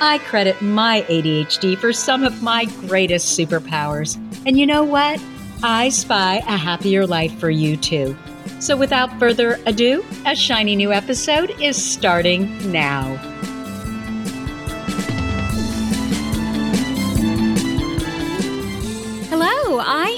I credit my ADHD for some of my greatest superpowers. And you know what? I spy a happier life for you too. So without further ado, a shiny new episode is starting now.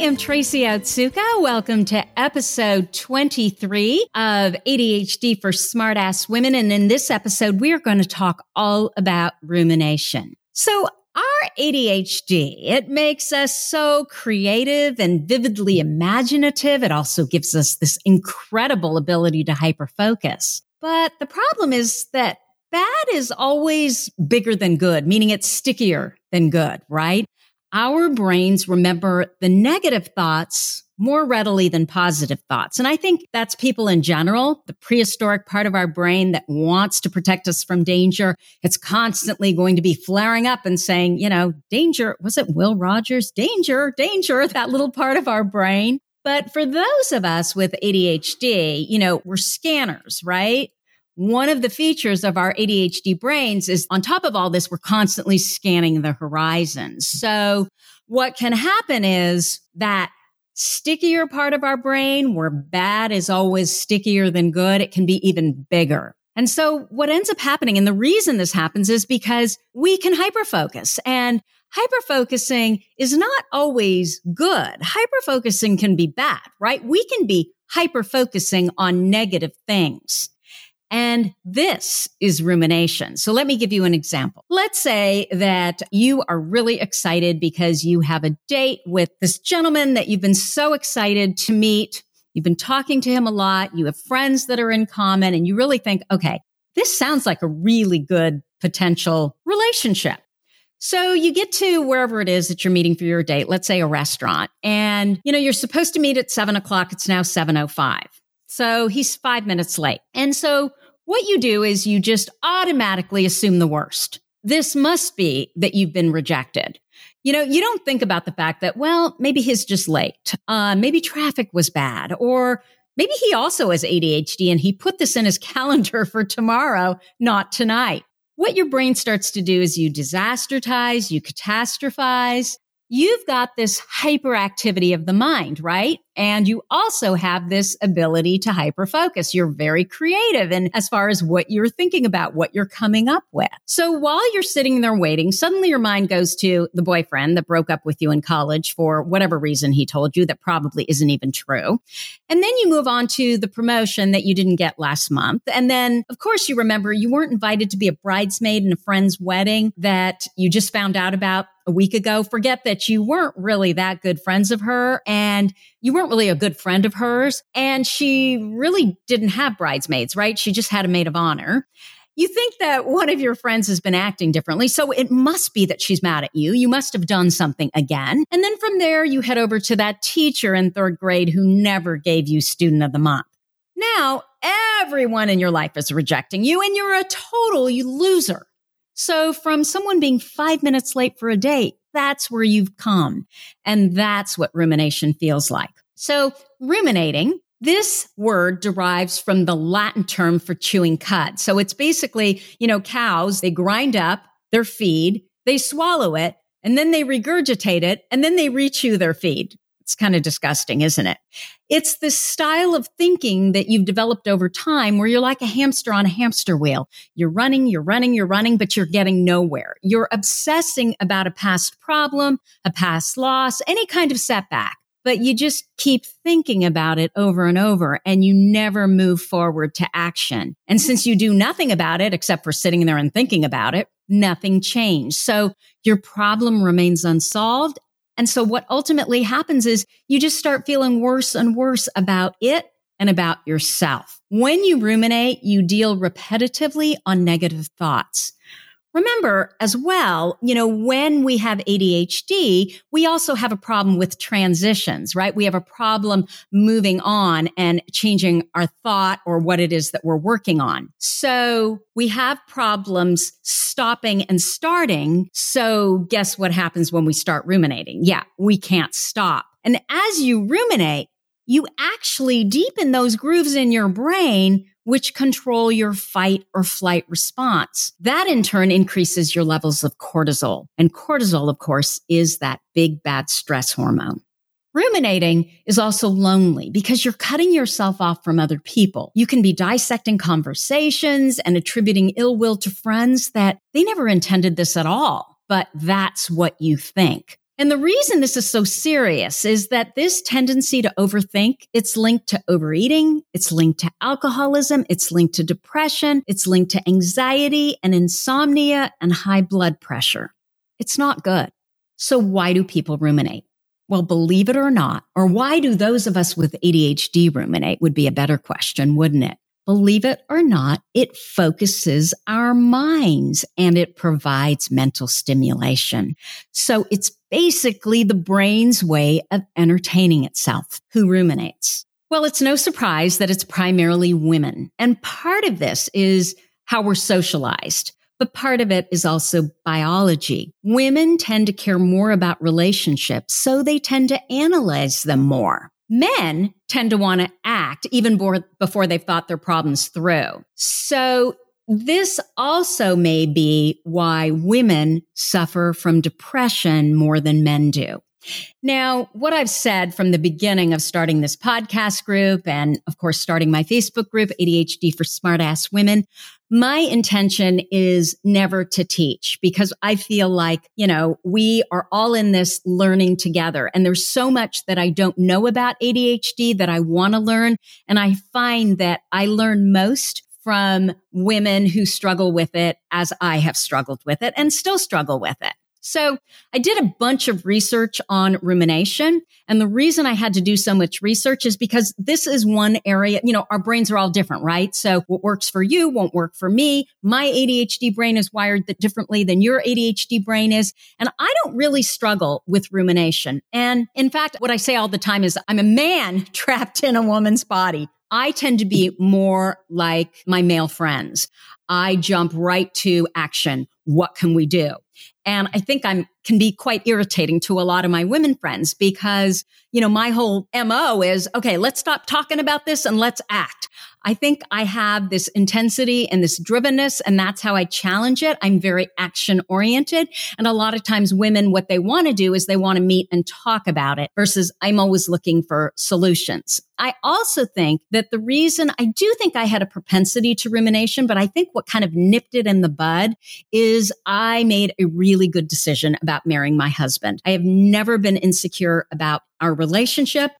Am Tracy Otsuka. Welcome to episode 23 of ADHD for Smartass Women. And in this episode, we are going to talk all about rumination. So, our ADHD, it makes us so creative and vividly imaginative. It also gives us this incredible ability to hyperfocus. But the problem is that bad is always bigger than good, meaning it's stickier than good, right? Our brains remember the negative thoughts more readily than positive thoughts. And I think that's people in general, the prehistoric part of our brain that wants to protect us from danger. It's constantly going to be flaring up and saying, you know, danger. Was it Will Rogers? Danger, danger, that little part of our brain. But for those of us with ADHD, you know, we're scanners, right? One of the features of our ADHD brains is on top of all this, we're constantly scanning the horizon. So what can happen is that stickier part of our brain where bad is always stickier than good, it can be even bigger. And so what ends up happening, and the reason this happens is because we can hyperfocus and hyperfocusing is not always good. Hyperfocusing can be bad, right? We can be hyperfocusing on negative things. And this is rumination. So let me give you an example. Let's say that you are really excited because you have a date with this gentleman that you've been so excited to meet. You've been talking to him a lot. You have friends that are in common and you really think, okay, this sounds like a really good potential relationship. So you get to wherever it is that you're meeting for your date, let's say a restaurant, and you know, you're supposed to meet at seven o'clock. It's now 7.05. So he's five minutes late. And so what you do is you just automatically assume the worst. This must be that you've been rejected. You know, you don't think about the fact that, well, maybe he's just late. Uh, maybe traffic was bad, or maybe he also has ADHD and he put this in his calendar for tomorrow, not tonight. What your brain starts to do is you disastertize, you catastrophize, you've got this hyperactivity of the mind, right? And you also have this ability to hyper focus. You're very creative and as far as what you're thinking about, what you're coming up with. So while you're sitting there waiting, suddenly your mind goes to the boyfriend that broke up with you in college for whatever reason he told you that probably isn't even true. And then you move on to the promotion that you didn't get last month. And then, of course, you remember you weren't invited to be a bridesmaid in a friend's wedding that you just found out about a week ago. Forget that you weren't really that good friends of her and you weren't really a good friend of hers. And she really didn't have bridesmaids, right? She just had a maid of honor. You think that one of your friends has been acting differently. So it must be that she's mad at you. You must have done something again. And then from there, you head over to that teacher in third grade who never gave you student of the month. Now, everyone in your life is rejecting you and you're a total you loser. So from someone being five minutes late for a date that's where you've come. And that's what rumination feels like. So ruminating, this word derives from the Latin term for chewing cud. So it's basically, you know, cows, they grind up their feed, they swallow it, and then they regurgitate it, and then they rechew their feed. It's kind of disgusting, isn't it? It's this style of thinking that you've developed over time where you're like a hamster on a hamster wheel. You're running, you're running, you're running, but you're getting nowhere. You're obsessing about a past problem, a past loss, any kind of setback but you just keep thinking about it over and over and you never move forward to action. And since you do nothing about it except for sitting there and thinking about it, nothing changed. So your problem remains unsolved. And so what ultimately happens is you just start feeling worse and worse about it and about yourself. When you ruminate, you deal repetitively on negative thoughts. Remember as well, you know, when we have ADHD, we also have a problem with transitions, right? We have a problem moving on and changing our thought or what it is that we're working on. So we have problems stopping and starting. So guess what happens when we start ruminating? Yeah, we can't stop. And as you ruminate, you actually deepen those grooves in your brain which control your fight or flight response. That in turn increases your levels of cortisol. And cortisol, of course, is that big bad stress hormone. Ruminating is also lonely because you're cutting yourself off from other people. You can be dissecting conversations and attributing ill will to friends that they never intended this at all, but that's what you think. And the reason this is so serious is that this tendency to overthink, it's linked to overeating, it's linked to alcoholism, it's linked to depression, it's linked to anxiety and insomnia and high blood pressure. It's not good. So why do people ruminate? Well, believe it or not, or why do those of us with ADHD ruminate would be a better question, wouldn't it? Believe it or not, it focuses our minds and it provides mental stimulation. So it's basically the brain's way of entertaining itself. Who ruminates? Well, it's no surprise that it's primarily women. And part of this is how we're socialized. But part of it is also biology. Women tend to care more about relationships, so they tend to analyze them more. Men tend to want to act even before they've thought their problems through. So this also may be why women suffer from depression more than men do. Now, what I've said from the beginning of starting this podcast group and of course starting my Facebook group, ADHD for Smartass Women, my intention is never to teach because I feel like, you know, we are all in this learning together and there's so much that I don't know about ADHD that I want to learn. And I find that I learn most from women who struggle with it as I have struggled with it and still struggle with it. So I did a bunch of research on rumination. And the reason I had to do so much research is because this is one area, you know, our brains are all different, right? So what works for you won't work for me. My ADHD brain is wired differently than your ADHD brain is. And I don't really struggle with rumination. And in fact, what I say all the time is I'm a man trapped in a woman's body. I tend to be more like my male friends. I jump right to action. What can we do? And I think I'm can be quite irritating to a lot of my women friends because, you know, my whole MO is, okay, let's stop talking about this and let's act. I think I have this intensity and this drivenness, and that's how I challenge it. I'm very action oriented. And a lot of times women, what they want to do is they want to meet and talk about it versus I'm always looking for solutions. I also think that the reason I do think I had a propensity to rumination, but I think what kind of nipped it in the bud is I made a really good decision about marrying my husband. I have never been insecure about our relationship.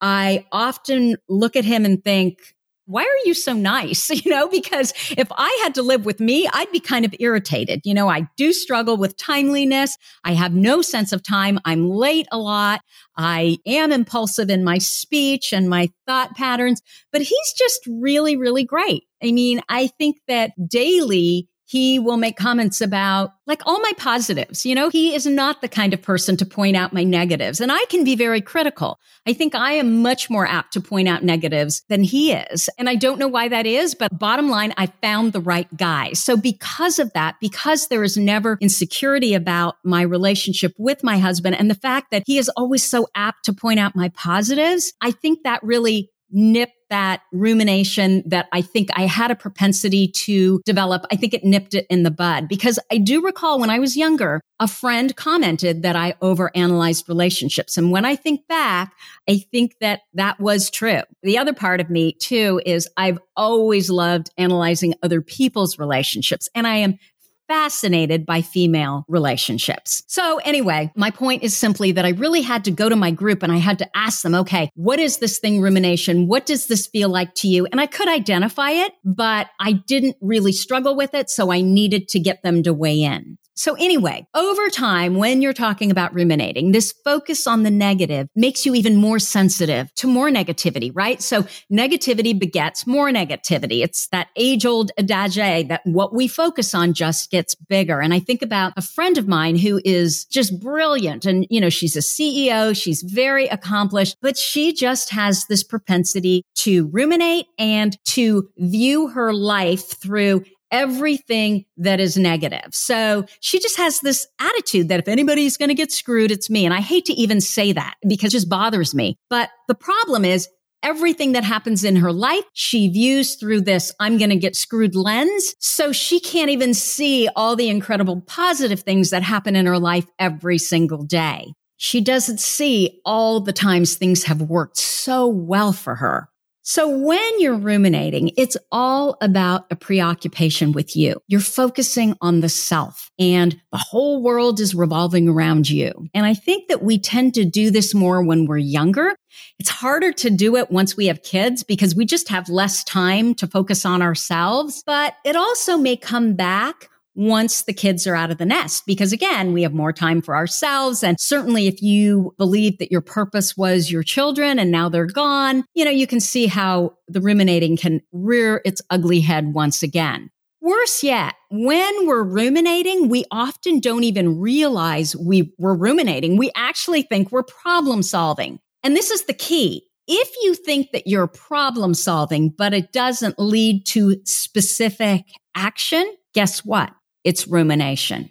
I often look at him and think, why are you so nice? You know, because if I had to live with me, I'd be kind of irritated. You know, I do struggle with timeliness. I have no sense of time. I'm late a lot. I am impulsive in my speech and my thought patterns, but he's just really, really great. I mean, I think that daily he will make comments about like all my positives. You know, he is not the kind of person to point out my negatives. And I can be very critical. I think I am much more apt to point out negatives than he is. And I don't know why that is, but bottom line, I found the right guy. So because of that, because there is never insecurity about my relationship with my husband and the fact that he is always so apt to point out my positives, I think that really nipped that rumination that I think I had a propensity to develop, I think it nipped it in the bud because I do recall when I was younger, a friend commented that I overanalyzed relationships. And when I think back, I think that that was true. The other part of me too is I've always loved analyzing other people's relationships and I am fascinated by female relationships. So anyway, my point is simply that I really had to go to my group and I had to ask them, okay, what is this thing rumination? What does this feel like to you? And I could identify it, but I didn't really struggle with it. So I needed to get them to weigh in. So anyway, over time, when you're talking about ruminating, this focus on the negative makes you even more sensitive to more negativity, right? So negativity begets more negativity. It's that age old adage that what we focus on just gets bigger. And I think about a friend of mine who is just brilliant. And, you know, she's a CEO. She's very accomplished, but she just has this propensity to ruminate and to view her life through everything that is negative. So she just has this attitude that if anybody's going to get screwed, it's me. And I hate to even say that because it just bothers me. But the problem is everything that happens in her life, she views through this I'm going to get screwed lens. So she can't even see all the incredible positive things that happen in her life every single day. She doesn't see all the times things have worked so well for her. So when you're ruminating, it's all about a preoccupation with you. You're focusing on the self and the whole world is revolving around you. And I think that we tend to do this more when we're younger. It's harder to do it once we have kids because we just have less time to focus on ourselves, but it also may come back once the kids are out of the nest. Because again, we have more time for ourselves. And certainly if you believe that your purpose was your children and now they're gone, you know, you can see how the ruminating can rear its ugly head once again. Worse yet, when we're ruminating, we often don't even realize we were ruminating. We actually think we're problem solving. And this is the key. If you think that you're problem solving, but it doesn't lead to specific action, guess what? It's rumination.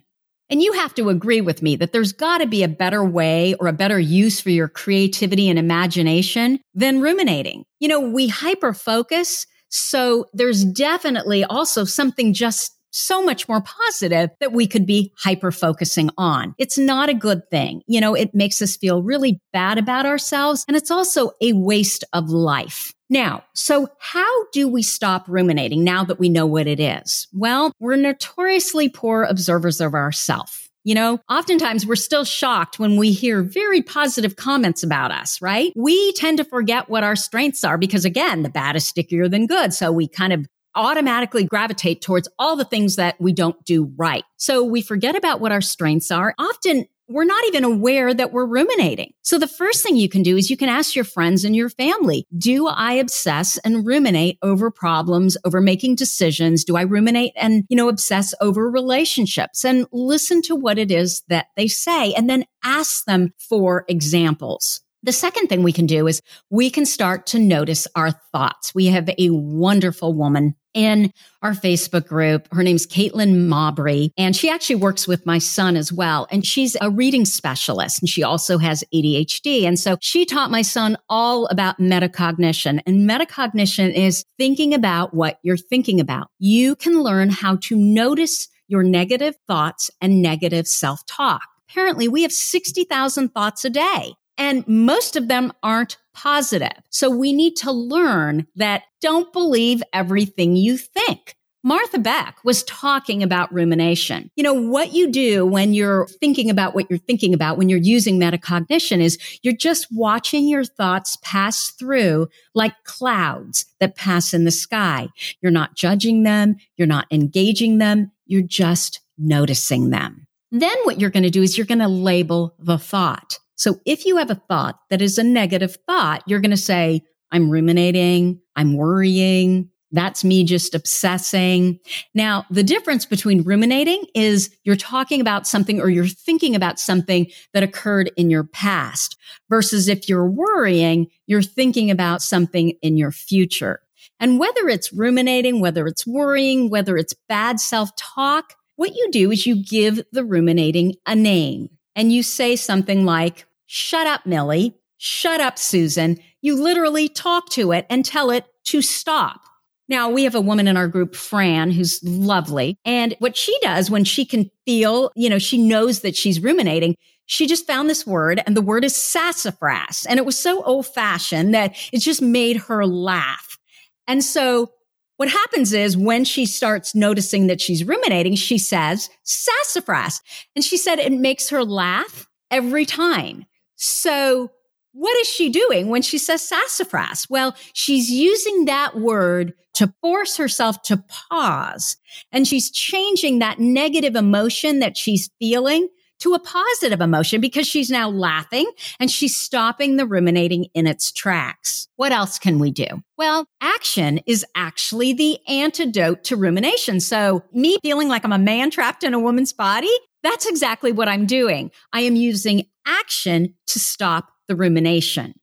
And you have to agree with me that there's got to be a better way or a better use for your creativity and imagination than ruminating. You know, we hyper focus. So there's definitely also something just so much more positive that we could be hyper focusing on. It's not a good thing. You know, it makes us feel really bad about ourselves. And it's also a waste of life. Now, so how do we stop ruminating now that we know what it is? Well, we're notoriously poor observers of ourselves. You know, oftentimes we're still shocked when we hear very positive comments about us, right? We tend to forget what our strengths are because again, the bad is stickier than good. So we kind of automatically gravitate towards all the things that we don't do right. So we forget about what our strengths are. Often we're not even aware that we're ruminating. So the first thing you can do is you can ask your friends and your family, do I obsess and ruminate over problems, over making decisions? Do I ruminate and, you know, obsess over relationships and listen to what it is that they say and then ask them for examples. The second thing we can do is we can start to notice our thoughts. We have a wonderful woman in our Facebook group. Her name's Caitlin Mabry, and she actually works with my son as well. And she's a reading specialist, and she also has ADHD. And so she taught my son all about metacognition. And metacognition is thinking about what you're thinking about. You can learn how to notice your negative thoughts and negative self talk. Apparently, we have 60,000 thoughts a day. And most of them aren't positive. So we need to learn that don't believe everything you think. Martha Beck was talking about rumination. You know, what you do when you're thinking about what you're thinking about, when you're using metacognition is you're just watching your thoughts pass through like clouds that pass in the sky. You're not judging them. You're not engaging them. You're just noticing them. Then what you're going to do is you're going to label the thought. So if you have a thought that is a negative thought, you're going to say, I'm ruminating, I'm worrying, that's me just obsessing. Now, the difference between ruminating is you're talking about something or you're thinking about something that occurred in your past versus if you're worrying, you're thinking about something in your future. And whether it's ruminating, whether it's worrying, whether it's bad self talk, what you do is you give the ruminating a name and you say something like, shut up, Millie. Shut up, Susan. You literally talk to it and tell it to stop. Now, we have a woman in our group, Fran, who's lovely. And what she does when she can feel, you know, she knows that she's ruminating, she just found this word and the word is sassafras. And it was so old fashioned that it just made her laugh. And so what happens is when she starts noticing that she's ruminating, she says sassafras. And she said it makes her laugh every time. So what is she doing when she says sassafras? Well, she's using that word to force herself to pause and she's changing that negative emotion that she's feeling to a positive emotion because she's now laughing and she's stopping the ruminating in its tracks. What else can we do? Well, action is actually the antidote to rumination. So me feeling like I'm a man trapped in a woman's body, that's exactly what I'm doing. I am using action to stop the rumination.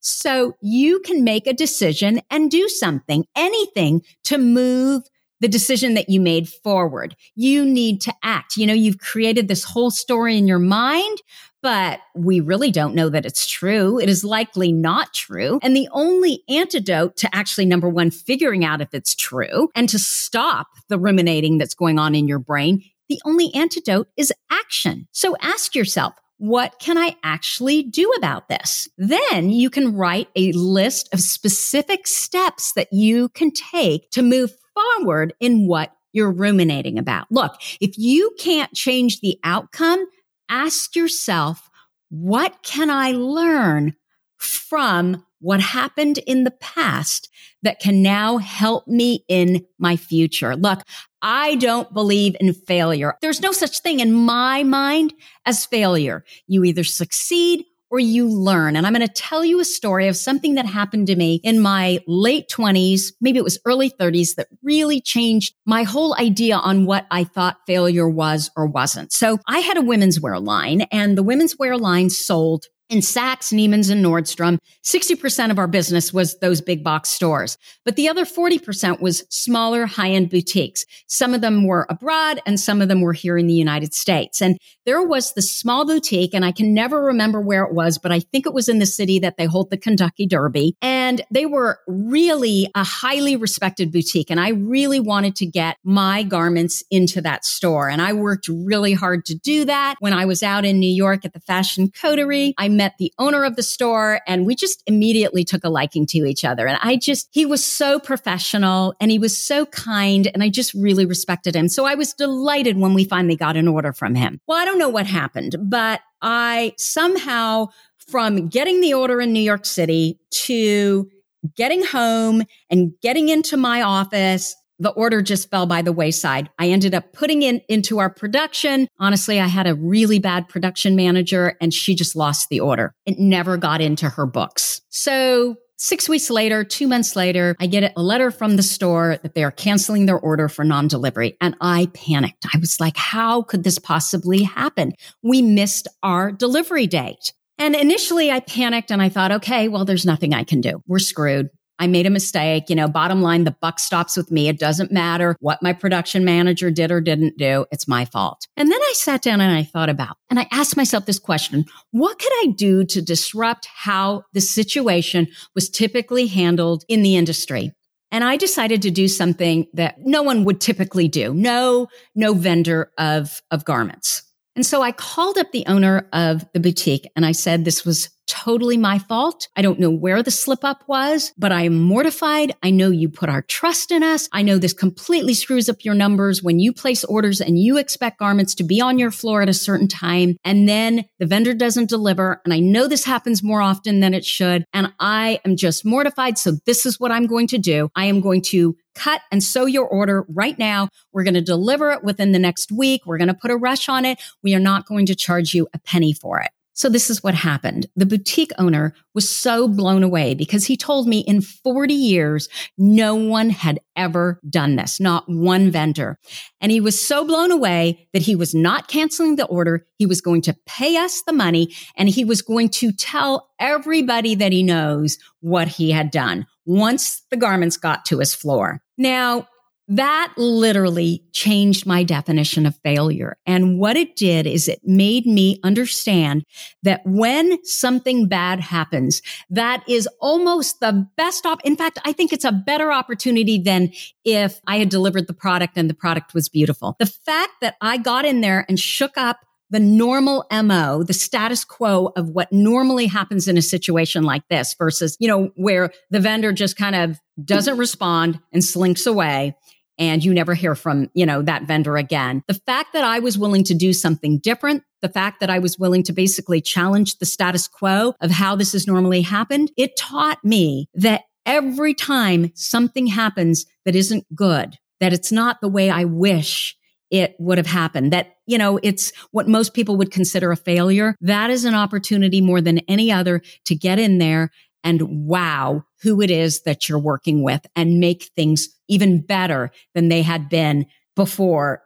So you can make a decision and do something, anything to move the decision that you made forward. You need to act. You know, you've created this whole story in your mind, but we really don't know that it's true. It is likely not true. And the only antidote to actually, number one, figuring out if it's true and to stop the ruminating that's going on in your brain, the only antidote is action. So ask yourself, what can I actually do about this? Then you can write a list of specific steps that you can take to move forward in what you're ruminating about. Look, if you can't change the outcome, ask yourself, what can I learn from what happened in the past that can now help me in my future? Look, I don't believe in failure. There's no such thing in my mind as failure. You either succeed or you learn. And I'm going to tell you a story of something that happened to me in my late 20s, maybe it was early 30s, that really changed my whole idea on what I thought failure was or wasn't. So I had a women's wear line, and the women's wear line sold in Saks, Neiman's, and Nordstrom, 60% of our business was those big box stores. But the other 40% was smaller high end boutiques. Some of them were abroad and some of them were here in the United States. And there was the small boutique, and I can never remember where it was, but I think it was in the city that they hold the Kentucky Derby. And they were really a highly respected boutique. And I really wanted to get my garments into that store. And I worked really hard to do that. When I was out in New York at the Fashion Coterie, I met the owner of the store and we just immediately took a liking to each other. And I just, he was so professional and he was so kind and I just really respected him. So I was delighted when we finally got an order from him. Well, I don't know what happened, but I somehow from getting the order in New York City to getting home and getting into my office the order just fell by the wayside. I ended up putting it into our production. Honestly, I had a really bad production manager and she just lost the order. It never got into her books. So Six weeks later, two months later, I get a letter from the store that they are canceling their order for non delivery. And I panicked. I was like, how could this possibly happen? We missed our delivery date. And initially I panicked and I thought, okay, well, there's nothing I can do. We're screwed. I made a mistake. You know, bottom line, the buck stops with me. It doesn't matter what my production manager did or didn't do. It's my fault. And then I sat down and I thought about, and I asked myself this question. What could I do to disrupt how the situation was typically handled in the industry? And I decided to do something that no one would typically do. No, no vendor of, of garments. And so I called up the owner of the boutique and I said, this was totally my fault. I don't know where the slip up was, but I am mortified. I know you put our trust in us. I know this completely screws up your numbers when you place orders and you expect garments to be on your floor at a certain time and then the vendor doesn't deliver. And I know this happens more often than it should. And I am just mortified. So this is what I'm going to do. I am going to cut and sew your order right now. We're going to deliver it within the next week. We're going to put a rush on it. We are not going to charge you a penny for it. So this is what happened. The boutique owner was so blown away because he told me in 40 years, no one had ever done this, not one vendor. And he was so blown away that he was not canceling the order. He was going to pay us the money and he was going to tell everybody that he knows what he had done once the garments got to his floor. Now, that literally changed my definition of failure. And what it did is it made me understand that when something bad happens, that is almost the best op. In fact, I think it's a better opportunity than if I had delivered the product and the product was beautiful. The fact that I got in there and shook up the normal MO, the status quo of what normally happens in a situation like this versus, you know, where the vendor just kind of doesn't respond and slinks away and you never hear from, you know, that vendor again. The fact that I was willing to do something different, the fact that I was willing to basically challenge the status quo of how this has normally happened, it taught me that every time something happens that isn't good, that it's not the way I wish it would have happened. That, you know, it's what most people would consider a failure. That is an opportunity more than any other to get in there and wow who it is that you're working with and make things even better than they had been before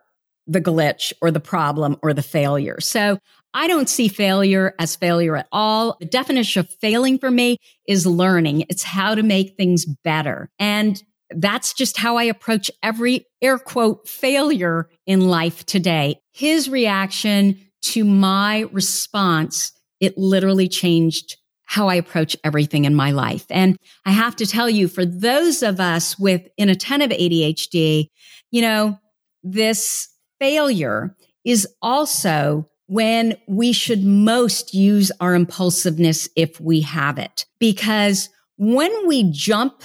the glitch or the problem or the failure. So I don't see failure as failure at all. The definition of failing for me is learning. It's how to make things better. And that's just how I approach every air quote failure in life today. His reaction to my response, it literally changed how I approach everything in my life. And I have to tell you, for those of us with inattentive ADHD, you know, this failure is also when we should most use our impulsiveness if we have it. Because when we jump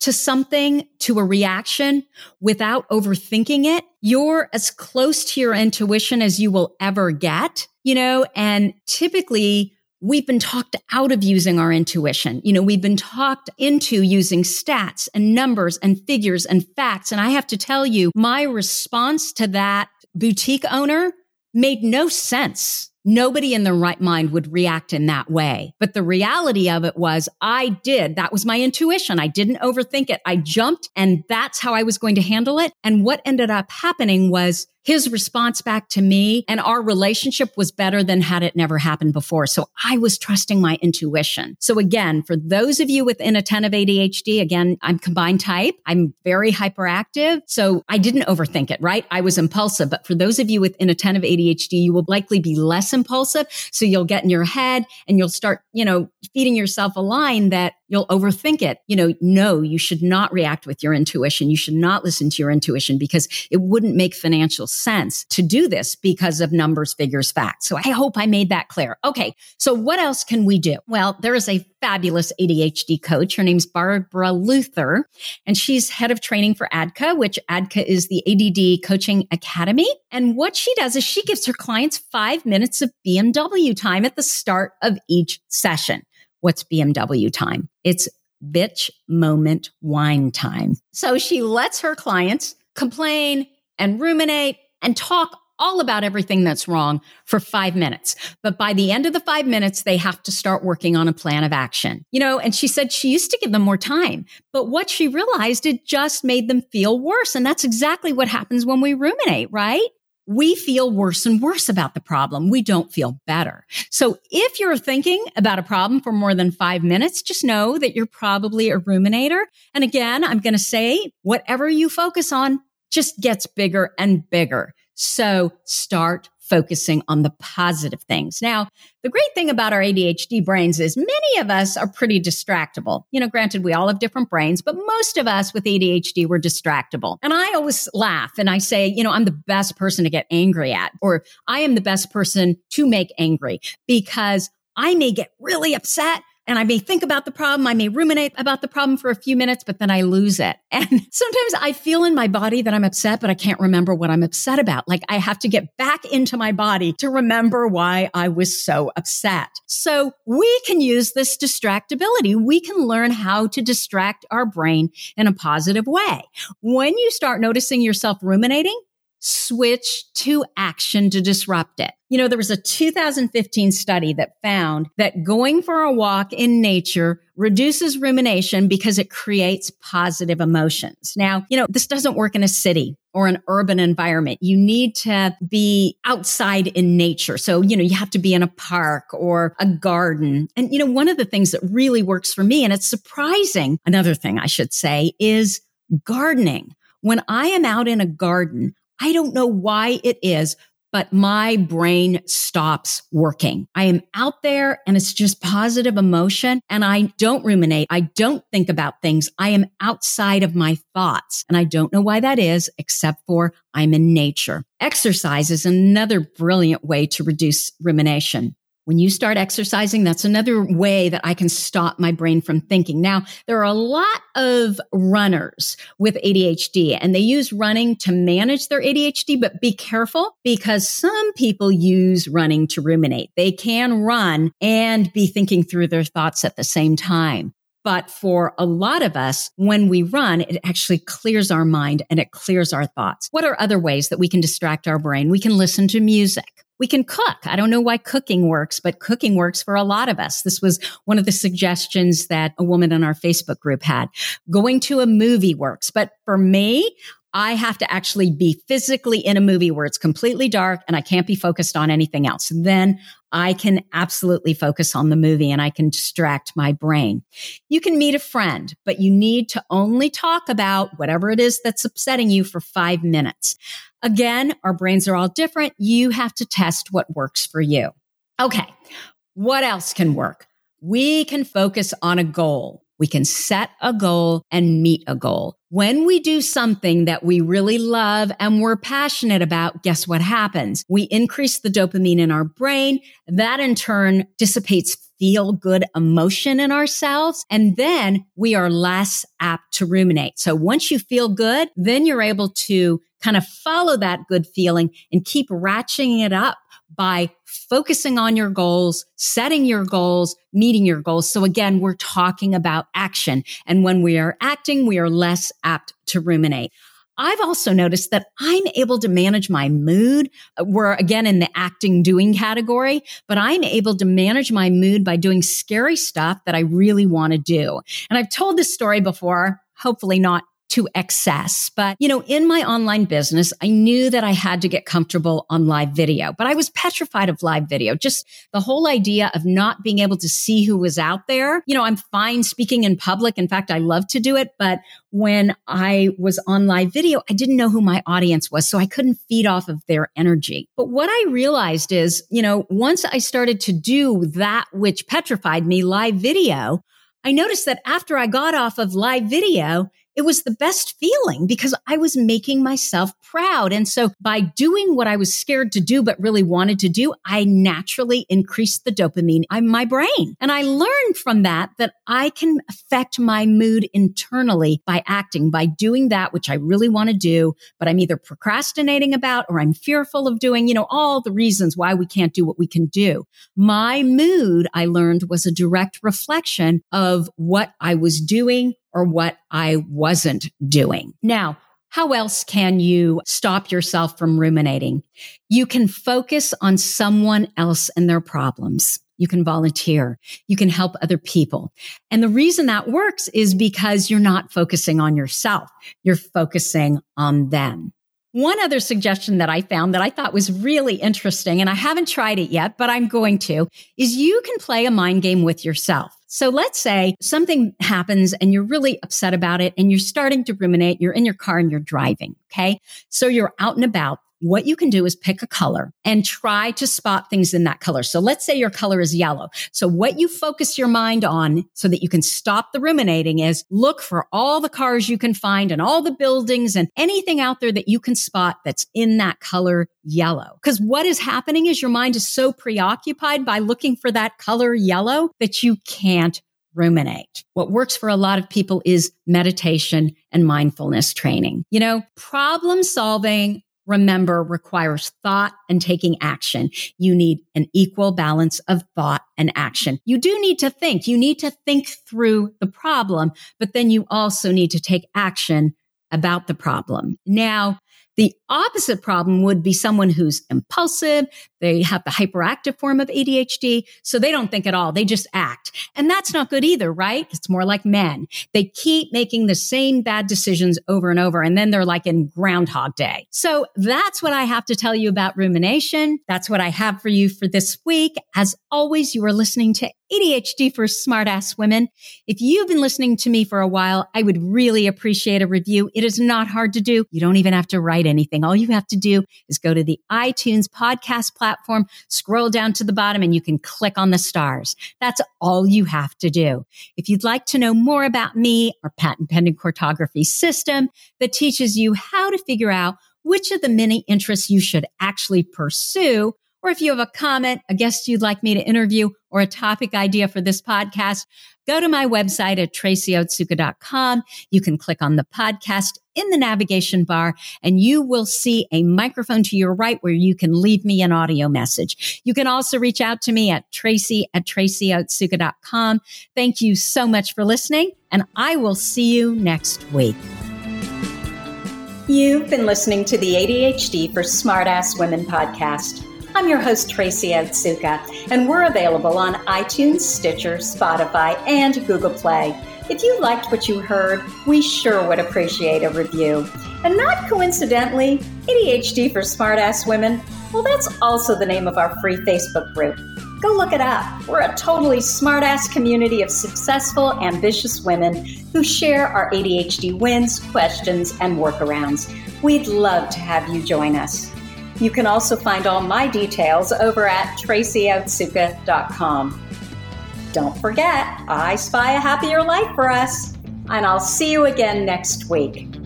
to something, to a reaction without overthinking it, you're as close to your intuition as you will ever get, you know, and typically we've been talked out of using our intuition. You know, we've been talked into using stats and numbers and figures and facts. And I have to tell you, my response to that boutique owner made no sense. Nobody in their right mind would react in that way. But the reality of it was I did. That was my intuition. I didn't overthink it. I jumped and that's how I was going to handle it. And what ended up happening was his response back to me and our relationship was better than had it never happened before. So I was trusting my intuition. So again, for those of you with inattentive ADHD, again, I'm combined type. I'm very hyperactive. So I didn't overthink it, right? I was impulsive. But for those of you with inattentive ADHD, you will likely be less impulsive. So you'll get in your head and you'll start, you know, feeding yourself a line that you'll overthink it. You know, no, you should not react with your intuition. You should not listen to your intuition because it wouldn't make financial sense to do this because of numbers, figures, facts. So I hope I made that clear. Okay. So what else can we do? Well, there is a fabulous ADHD coach. Her name's Barbara Luther, and she's head of training for ADDCA, which ADDCA is the ADD Coaching Academy. And what she does is she gives her clients five minutes of BMW time at the start of each session. What's BMW time? It's bitch moment wine time. So she lets her clients complain and ruminate and talk all about everything that's wrong for five minutes. But by the end of the five minutes, they have to start working on a plan of action. You know, and she said she used to give them more time, but what she realized, it just made them feel worse. And that's exactly what happens when we ruminate, right? We feel worse and worse about the problem. We don't feel better. So if you're thinking about a problem for more than five minutes, just know that you're probably a ruminator. And again, I'm going to say whatever you focus on just gets bigger and bigger. So start focusing on the positive things. Now, the great thing about our ADHD brains is many of us are pretty distractible. You know, granted, we all have different brains, but most of us with ADHD, we're distractible. And I always laugh and I say, you know, I'm the best person to get angry at, or I am the best person to make angry because I may get really upset and I may think about the problem. I may ruminate about the problem for a few minutes, but then I lose it. And sometimes I feel in my body that I'm upset, but I can't remember what I'm upset about. Like I have to get back into my body to remember why I was so upset. So we can use this distractibility. We can learn how to distract our brain in a positive way. When you start noticing yourself ruminating, switch to action to disrupt it. You know, there was a 2015 study that found that going for a walk in nature reduces rumination because it creates positive emotions. Now, you know, this doesn't work in a city or an urban environment. You need to be outside in nature. So, you know, you have to be in a park or a garden. And, you know, one of the things that really works for me, and it's surprising, another thing I should say, is gardening when I am out in a garden, I don't know why it is, but my brain stops working. I am out there and it's just positive emotion and I don't ruminate. I don't think about things. I am outside of my thoughts and I don't know why that is except for I'm in nature. Exercise is another brilliant way to reduce rumination. When you start exercising, that's another way that I can stop my brain from thinking. Now, there are a lot of runners with ADHD and they use running to manage their ADHD, but be careful because some people use running to ruminate. They can run and be thinking through their thoughts at the same time. But for a lot of us, when we run, it actually clears our mind and it clears our thoughts. What are other ways that we can distract our brain? We can listen to music. We can cook. I don't know why cooking works, but cooking works for a lot of us. This was one of the suggestions that a woman in our Facebook group had. Going to a movie works. But for me, I have to actually be physically in a movie where it's completely dark and I can't be focused on anything else. Then I can absolutely focus on the movie and I can distract my brain. You can meet a friend, but you need to only talk about whatever it is that's upsetting you for five minutes. Again, our brains are all different. You have to test what works for you. Okay. What else can work? We can focus on a goal. We can set a goal and meet a goal. When we do something that we really love and we're passionate about, guess what happens? We increase the dopamine in our brain. That in turn dissipates feel good emotion in ourselves. And then we are less apt to ruminate. So once you feel good, then you're able to kind of follow that good feeling and keep ratcheting it up by focusing on your goals, setting your goals, meeting your goals. So again, we're talking about action. And when we are acting, we are less apt to ruminate. I've also noticed that I'm able to manage my mood. We're again in the acting doing category, but I'm able to manage my mood by doing scary stuff that I really want to do. And I've told this story before, hopefully not to excess. But, you know, in my online business, I knew that I had to get comfortable on live video, but I was petrified of live video. Just the whole idea of not being able to see who was out there. You know, I'm fine speaking in public. In fact, I love to do it. But when I was on live video, I didn't know who my audience was. So I couldn't feed off of their energy. But what I realized is, you know, once I started to do that which petrified me live video, I noticed that after I got off of live video, it was the best feeling because I was making myself proud. And so by doing what I was scared to do, but really wanted to do, I naturally increased the dopamine in my brain. And I learned from that that I can affect my mood internally by acting, by doing that, which I really want to do, but I'm either procrastinating about or I'm fearful of doing, you know, all the reasons why we can't do what we can do. My mood, I learned, was a direct reflection of what I was doing or what I wasn't doing. Now, how else can you stop yourself from ruminating? You can focus on someone else and their problems. You can volunteer. You can help other people. And the reason that works is because you're not focusing on yourself. You're focusing on them. One other suggestion that I found that I thought was really interesting, and I haven't tried it yet, but I'm going to, is you can play a mind game with yourself. So let's say something happens and you're really upset about it and you're starting to ruminate. You're in your car and you're driving. Okay. So you're out and about what you can do is pick a color and try to spot things in that color. So let's say your color is yellow. So what you focus your mind on so that you can stop the ruminating is look for all the cars you can find and all the buildings and anything out there that you can spot that's in that color yellow. Because what is happening is your mind is so preoccupied by looking for that color yellow that you can't ruminate. What works for a lot of people is meditation and mindfulness training. You know, problem solving remember requires thought and taking action. You need an equal balance of thought and action. You do need to think. You need to think through the problem, but then you also need to take action about the problem. Now, the opposite problem would be someone who's impulsive. They have the hyperactive form of ADHD. So they don't think at all. They just act. And that's not good either, right? It's more like men. They keep making the same bad decisions over and over. And then they're like in Groundhog Day. So that's what I have to tell you about rumination. That's what I have for you for this week. As always, you are listening to ADHD for smartass women. If you've been listening to me for a while, I would really appreciate a review. It is not hard to do. You don't even have to write anything. All you have to do is go to the iTunes podcast platform, scroll down to the bottom, and you can click on the stars. That's all you have to do. If you'd like to know more about me, our patent pending Cortography system that teaches you how to figure out which of the many interests you should actually pursue, or if you have a comment, a guest you'd like me to interview, or a topic idea for this podcast, go to my website at tracyotsuka.com. You can click on the podcast in the navigation bar and you will see a microphone to your right where you can leave me an audio message. You can also reach out to me at tracy at tracyotsuka.com. Thank you so much for listening and I will see you next week. You've been listening to the ADHD for Smartass Women podcast. I'm your host, Tracy Otsuka, and we're available on iTunes, Stitcher, Spotify, and Google Play. If you liked what you heard, we sure would appreciate a review. And not coincidentally, ADHD for Smartass Women, well, that's also the name of our free Facebook group. Go look it up. We're a totally smartass community of successful, ambitious women who share our ADHD wins, questions, and workarounds. We'd love to have you join us. You can also find all my details over at tracyotsuka.com. Don't forget, I spy a happier life for us, and I'll see you again next week.